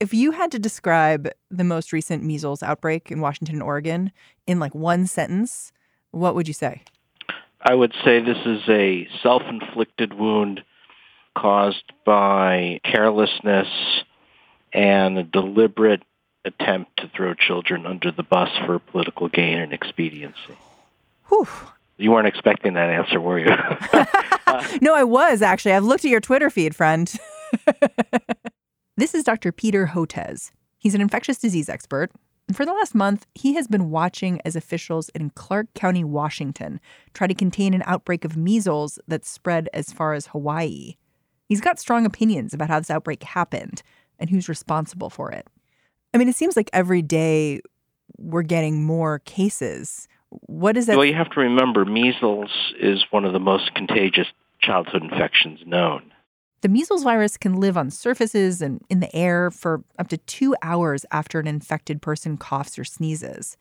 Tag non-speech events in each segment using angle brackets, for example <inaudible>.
if you had to describe the most recent measles outbreak in Washington and Oregon in like one sentence, what would you say? I would say this is a self-inflicted wound caused by carelessness and a deliberate attempt to throw children under the bus for political gain and expediency. Whew. You weren't expecting that answer, were you? <laughs> no, I was actually. I've looked at your Twitter feed, friend. <laughs> this is Dr. Peter Hotez. He's an infectious disease expert. And for the last month, he has been watching as officials in Clark County, Washington, try to contain an outbreak of measles that spread as far as Hawaii. He's got strong opinions about how this outbreak happened and who's responsible for it. I mean, it seems like every day we're getting more cases. What is that? Well, you have to remember measles is one of the most contagious childhood infections known. The measles virus can live on surfaces and in the air for up to two hours after an infected person coughs or sneezes.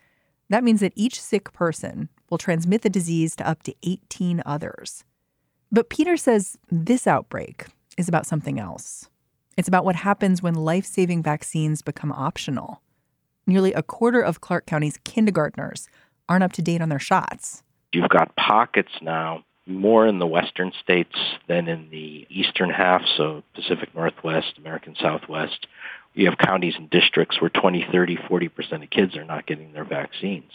That means that each sick person will transmit the disease to up to 18 others. But Peter says this outbreak is about something else. It's about what happens when life saving vaccines become optional. Nearly a quarter of Clark County's kindergartners aren't up to date on their shots. You've got pockets now, more in the western states than in the eastern half, so Pacific Northwest, American Southwest. You have counties and districts where 20, 30, 40% of kids are not getting their vaccines.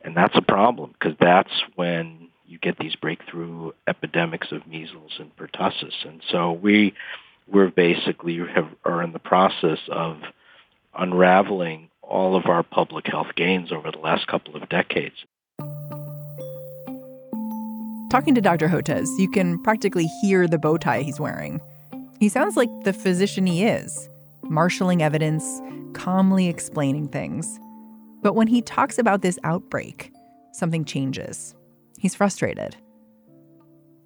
And that's a problem because that's when you get these breakthrough epidemics of measles and pertussis. And so we we're basically have, are in the process of unraveling all of our public health gains over the last couple of decades. Talking to Dr. Hotez, you can practically hear the bow tie he's wearing. He sounds like the physician he is, marshaling evidence, calmly explaining things. But when he talks about this outbreak, something changes. He's frustrated.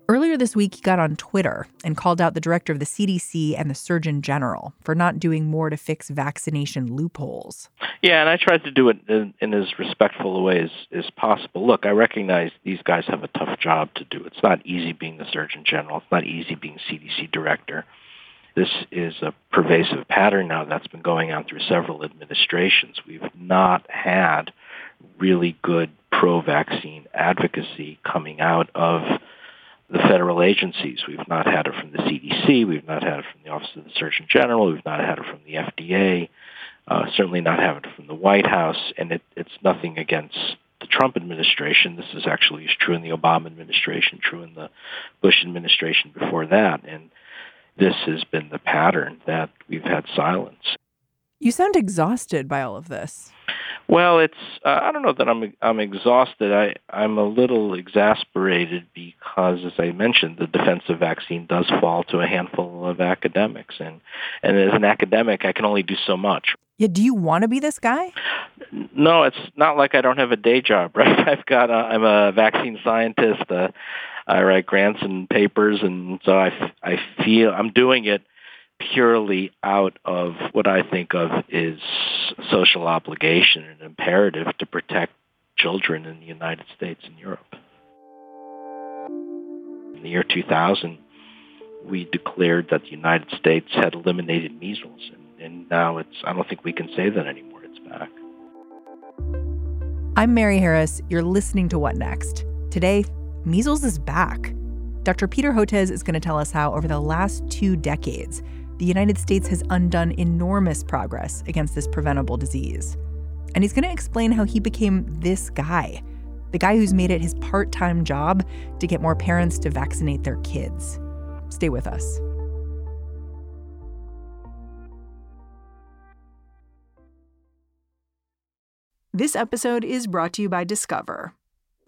Earlier this week, he got on Twitter and called out the director of the CDC and the Surgeon General for not doing more to fix vaccination loopholes. Yeah, and I tried to do it in, in as respectful a way as, as possible. Look, I recognize these guys have a tough job to do. It's not easy being the Surgeon General. It's not easy being CDC director. This is a pervasive pattern now that's been going on through several administrations. We've not had really good pro-vaccine advocacy coming out of the federal agencies. We've not had it from the CDC. We've not had it from the Office of the Surgeon General. We've not had it from the FDA. Uh, certainly not had it from the White House. And it, it's nothing against the Trump administration. This is actually true in the Obama administration, true in the Bush administration before that. And this has been the pattern that we've had silence. You sound exhausted by all of this. Well, it's uh, I don't know that I'm I'm exhausted. I I'm a little exasperated because, as I mentioned, the defensive vaccine does fall to a handful of academics, and and as an academic, I can only do so much. Yeah. Do you want to be this guy? No, it's not like I don't have a day job, <laughs> right? I've got a, I'm a vaccine scientist. Uh, I write grants and papers, and so I I feel I'm doing it purely out of what I think of is social obligation and imperative to protect children in the United States and Europe. In the year 2000, we declared that the United States had eliminated measles, and, and now it's, I don't think we can say that anymore. It's back. I'm Mary Harris. You're listening to What Next? Today, measles is back. Dr. Peter Hotez is going to tell us how, over the last two decades, the United States has undone enormous progress against this preventable disease. And he's going to explain how he became this guy, the guy who's made it his part time job to get more parents to vaccinate their kids. Stay with us. This episode is brought to you by Discover.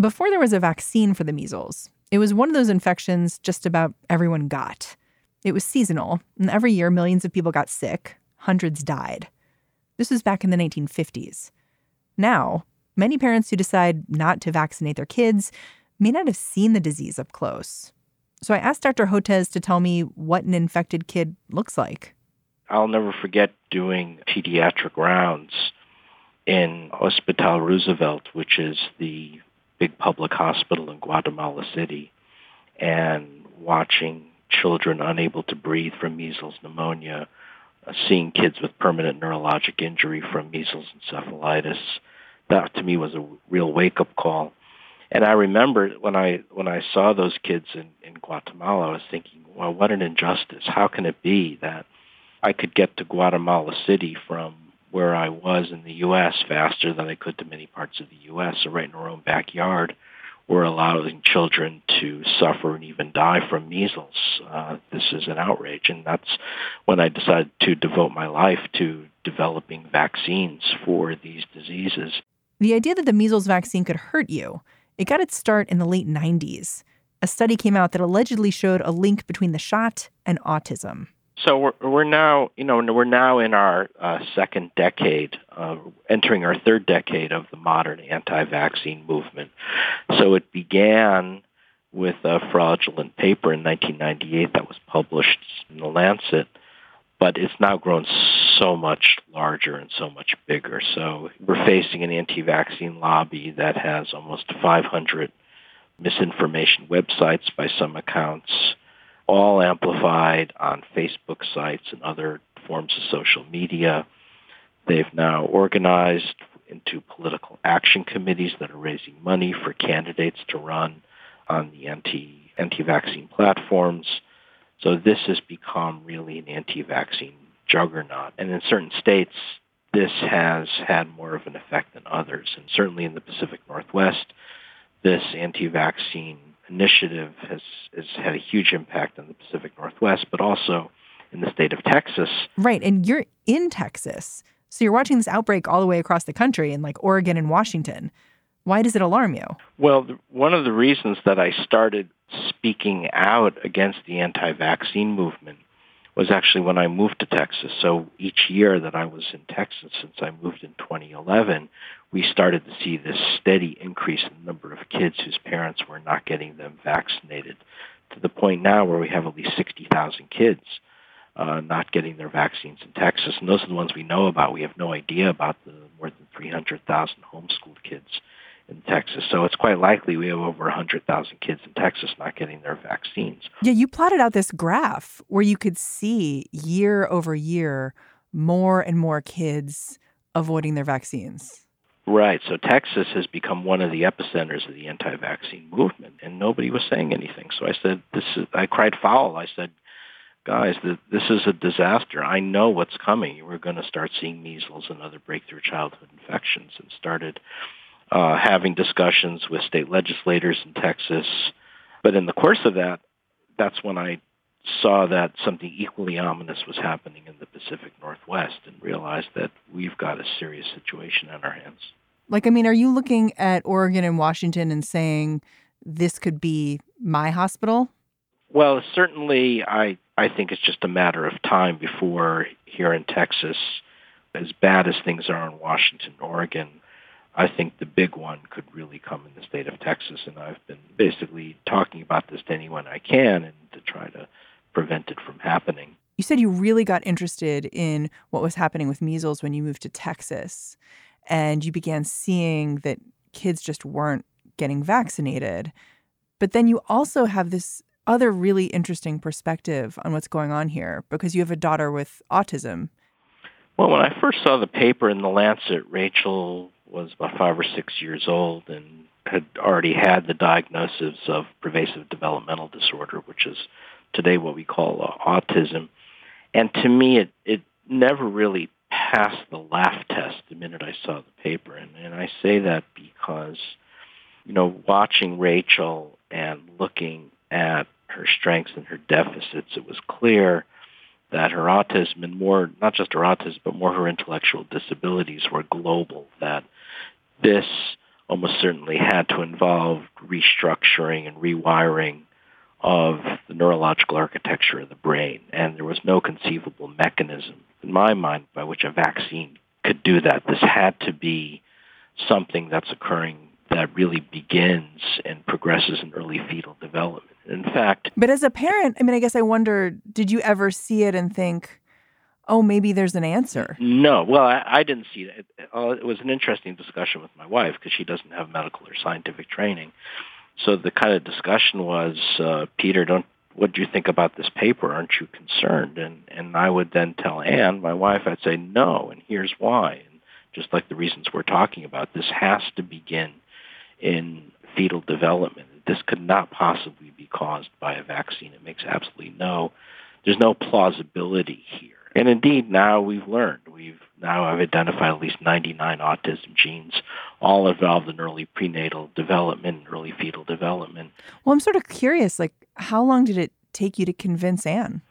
Before there was a vaccine for the measles, it was one of those infections just about everyone got. It was seasonal, and every year millions of people got sick, hundreds died. This was back in the 1950s. Now, many parents who decide not to vaccinate their kids may not have seen the disease up close. So I asked Dr. Hotez to tell me what an infected kid looks like. I'll never forget doing pediatric rounds in Hospital Roosevelt, which is the big public hospital in Guatemala City, and watching children unable to breathe from measles pneumonia, uh, seeing kids with permanent neurologic injury from measles encephalitis. That to me was a real wake-up call. And I remember when I when I saw those kids in, in Guatemala, I was thinking, well, what an injustice. How can it be that I could get to Guatemala City from where I was in the U.S. faster than I could to many parts of the U.S. So right in our own backyard, we're allowing children to suffer and even die from measles. Uh, this is an outrage, and that's when I decided to devote my life to developing vaccines for these diseases. The idea that the measles vaccine could hurt you, it got its start in the late 90s. A study came out that allegedly showed a link between the shot and autism. So we're, we're now, you know, we're now in our uh, second decade, uh, entering our third decade of the modern anti-vaccine movement. So it began with a fraudulent paper in 1998 that was published in the Lancet, but it's now grown so much larger and so much bigger. So we're facing an anti-vaccine lobby that has almost 500 misinformation websites by some accounts all amplified on Facebook sites and other forms of social media. They've now organized into political action committees that are raising money for candidates to run on the anti anti-vaccine platforms. So this has become really an anti-vaccine juggernaut. And in certain states, this has had more of an effect than others. And certainly in the Pacific Northwest, this anti-vaccine initiative has, has had a huge impact on the Pacific Northwest, but also in the state of Texas. Right. And you're in Texas. So you're watching this outbreak all the way across the country in like Oregon and Washington. Why does it alarm you? Well, one of the reasons that I started speaking out against the anti-vaccine movement was actually when I moved to Texas. So each year that I was in Texas since I moved in 2011, we started to see this steady increase in the number of kids whose parents were not getting them vaccinated to the point now where we have at least 60,000 kids uh, not getting their vaccines in Texas. And those are the ones we know about. We have no idea about the more than 300,000 homeschooled kids in Texas. So it's quite likely we have over 100,000 kids in Texas not getting their vaccines. Yeah, you plotted out this graph where you could see year over year more and more kids avoiding their vaccines. Right. So Texas has become one of the epicenters of the anti-vaccine movement, and nobody was saying anything. So I said, "This is." I cried foul. I said, "Guys, this is a disaster. I know what's coming. We're going to start seeing measles and other breakthrough childhood infections." And started uh, having discussions with state legislators in Texas. But in the course of that, that's when I saw that something equally ominous was happening in the Pacific Northwest and realized that we've got a serious situation on our hands. Like, I mean, are you looking at Oregon and Washington and saying this could be my hospital? Well, certainly, I, I think it's just a matter of time before here in Texas, as bad as things are in Washington, Oregon, I think the big one could really come in the state of Texas, and I've been basically talking about this to anyone I can and to try to prevent it from happening. You said you really got interested in what was happening with measles when you moved to Texas, and you began seeing that kids just weren't getting vaccinated. But then you also have this other really interesting perspective on what's going on here because you have a daughter with autism. Well, when I first saw the paper in the Lancet, Rachel was about five or six years old and had already had the diagnosis of pervasive developmental disorder, which is today what we call uh, autism. And to me, it, it never really passed the laugh test the minute I saw the paper. And, and I say that because, you know, watching Rachel and looking at her strengths and her deficits, it was clear that her autism and more, not just her autism, but more her intellectual disabilities were global, that this almost certainly had to involve restructuring and rewiring of the neurological architecture of the brain, and there was no conceivable mechanism in my mind by which a vaccine could do that. This had to be something that's occurring that really begins and progresses in early fetal development. In fact, but as a parent, I mean, I guess I wonder, did you ever see it and think, oh, maybe there's an answer? No. Well, I, I didn't see that. It, uh, it was an interesting discussion with my wife because she doesn't have medical or scientific training. So the kind of discussion was, uh, Peter, don't what do you think about this paper? Aren't you concerned? And and I would then tell Anne, my wife, I'd say no, and here's why. And just like the reasons we're talking about, this has to begin in fetal development. This could not possibly be caused by a vaccine. It makes absolutely no, there's no plausibility here. And indeed, now we've learned. We've now I've identified at least 99 autism genes, all involved in early prenatal development, and early fetal development. Well, I'm sort of curious, like, how long did it take you to convince Anne?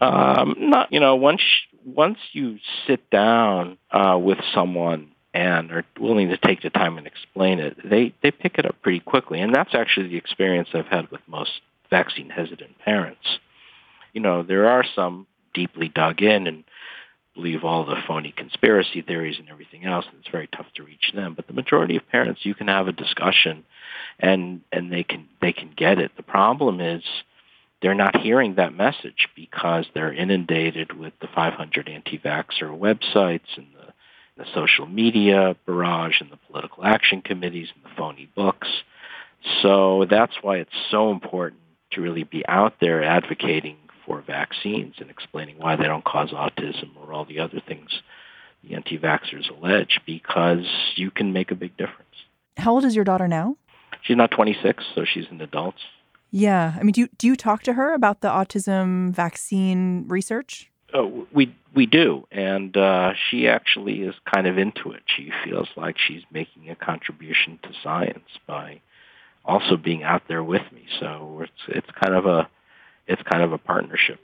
Um, not, you know, once once you sit down uh, with someone and are willing to take the time and explain it, they they pick it up pretty quickly, and that's actually the experience I've had with most vaccine hesitant parents. You know, there are some deeply dug in and believe all the phony conspiracy theories and everything else, and it's very tough to reach them. But the majority of parents, you can have a discussion, and and they can they can get it. The problem is they're not hearing that message because they're inundated with the 500 anti-vaxxer websites and the, the social media barrage and the political action committees and the phony books. So that's why it's so important to really be out there advocating for vaccines and explaining why they don't cause autism or all the other things the anti-vaxxers allege because you can make a big difference. How old is your daughter now? She's not 26, so she's an adult. Yeah. I mean, do you, do you talk to her about the autism vaccine research? Oh, we we do, and uh, she actually is kind of into it. She feels like she's making a contribution to science by also being out there with me. So it's it's kind of a it's kind of a partnership.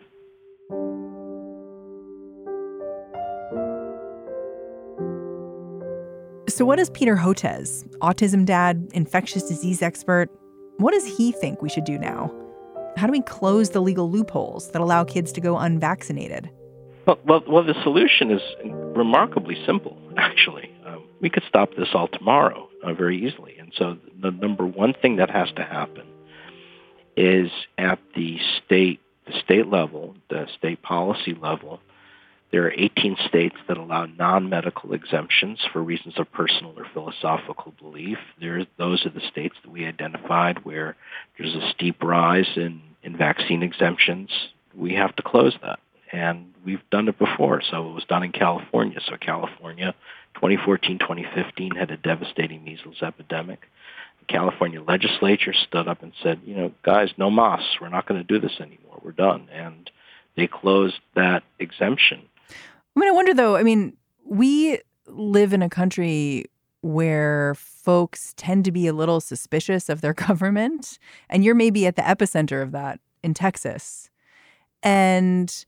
So, what does Peter Hotez, autism dad, infectious disease expert, what does he think we should do now? How do we close the legal loopholes that allow kids to go unvaccinated? Well, well, well the solution is remarkably simple, actually. Um, we could stop this all tomorrow uh, very easily. And so, the number one thing that has to happen is at the state the state level, the state policy level. There are 18 states that allow non-medical exemptions for reasons of personal or philosophical belief. There, those are the states that we identified where there's a steep rise in, in vaccine exemptions. We have to close that. And we've done it before. So it was done in California. So California, 2014, 2015 had a devastating measles epidemic. California legislature stood up and said, you know, guys, no mas. We're not going to do this anymore. We're done. And they closed that exemption. I mean, I wonder though, I mean, we live in a country where folks tend to be a little suspicious of their <laughs> government. And you're maybe at the epicenter of that in Texas. And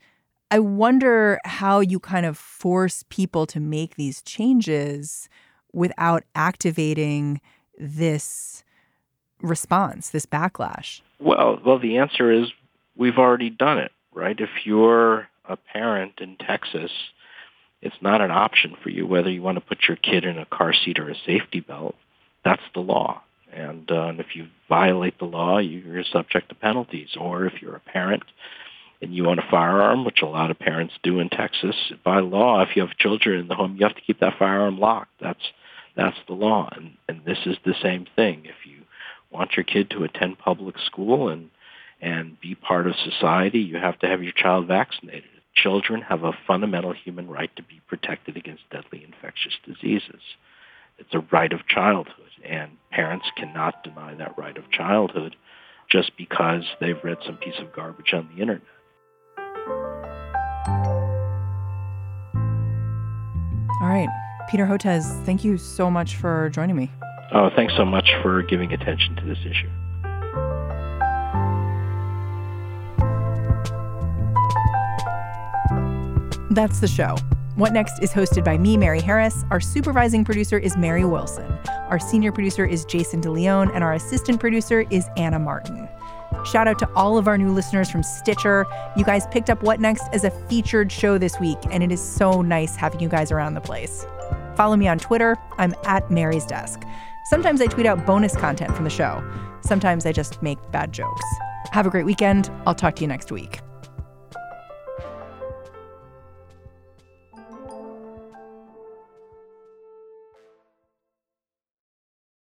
I wonder how you kind of force people to make these changes without activating this response, this backlash? Well, well, the answer is we've already done it, right? If you're a parent in Texas, it's not an option for you whether you want to put your kid in a car seat or a safety belt. That's the law. And, uh, and if you violate the law, you're subject to penalties. Or if you're a parent and you own a firearm, which a lot of parents do in Texas, by law, if you have children in the home, you have to keep that firearm locked. That's that's the law. And, and this is the same thing. If you want your kid to attend public school and, and be part of society, you have to have your child vaccinated. Children have a fundamental human right to be protected against deadly infectious diseases. It's a right of childhood, and parents cannot deny that right of childhood just because they've read some piece of garbage on the internet. All right. Peter Hotez, thank you so much for joining me. Oh, thanks so much for giving attention to this issue. That's the show. What Next is hosted by me, Mary Harris. Our supervising producer is Mary Wilson. Our senior producer is Jason DeLeon, and our assistant producer is Anna Martin. Shout out to all of our new listeners from Stitcher. You guys picked up What Next as a featured show this week, and it is so nice having you guys around the place. Follow me on Twitter. I'm at Mary's Desk. Sometimes I tweet out bonus content from the show. Sometimes I just make bad jokes. Have a great weekend. I'll talk to you next week.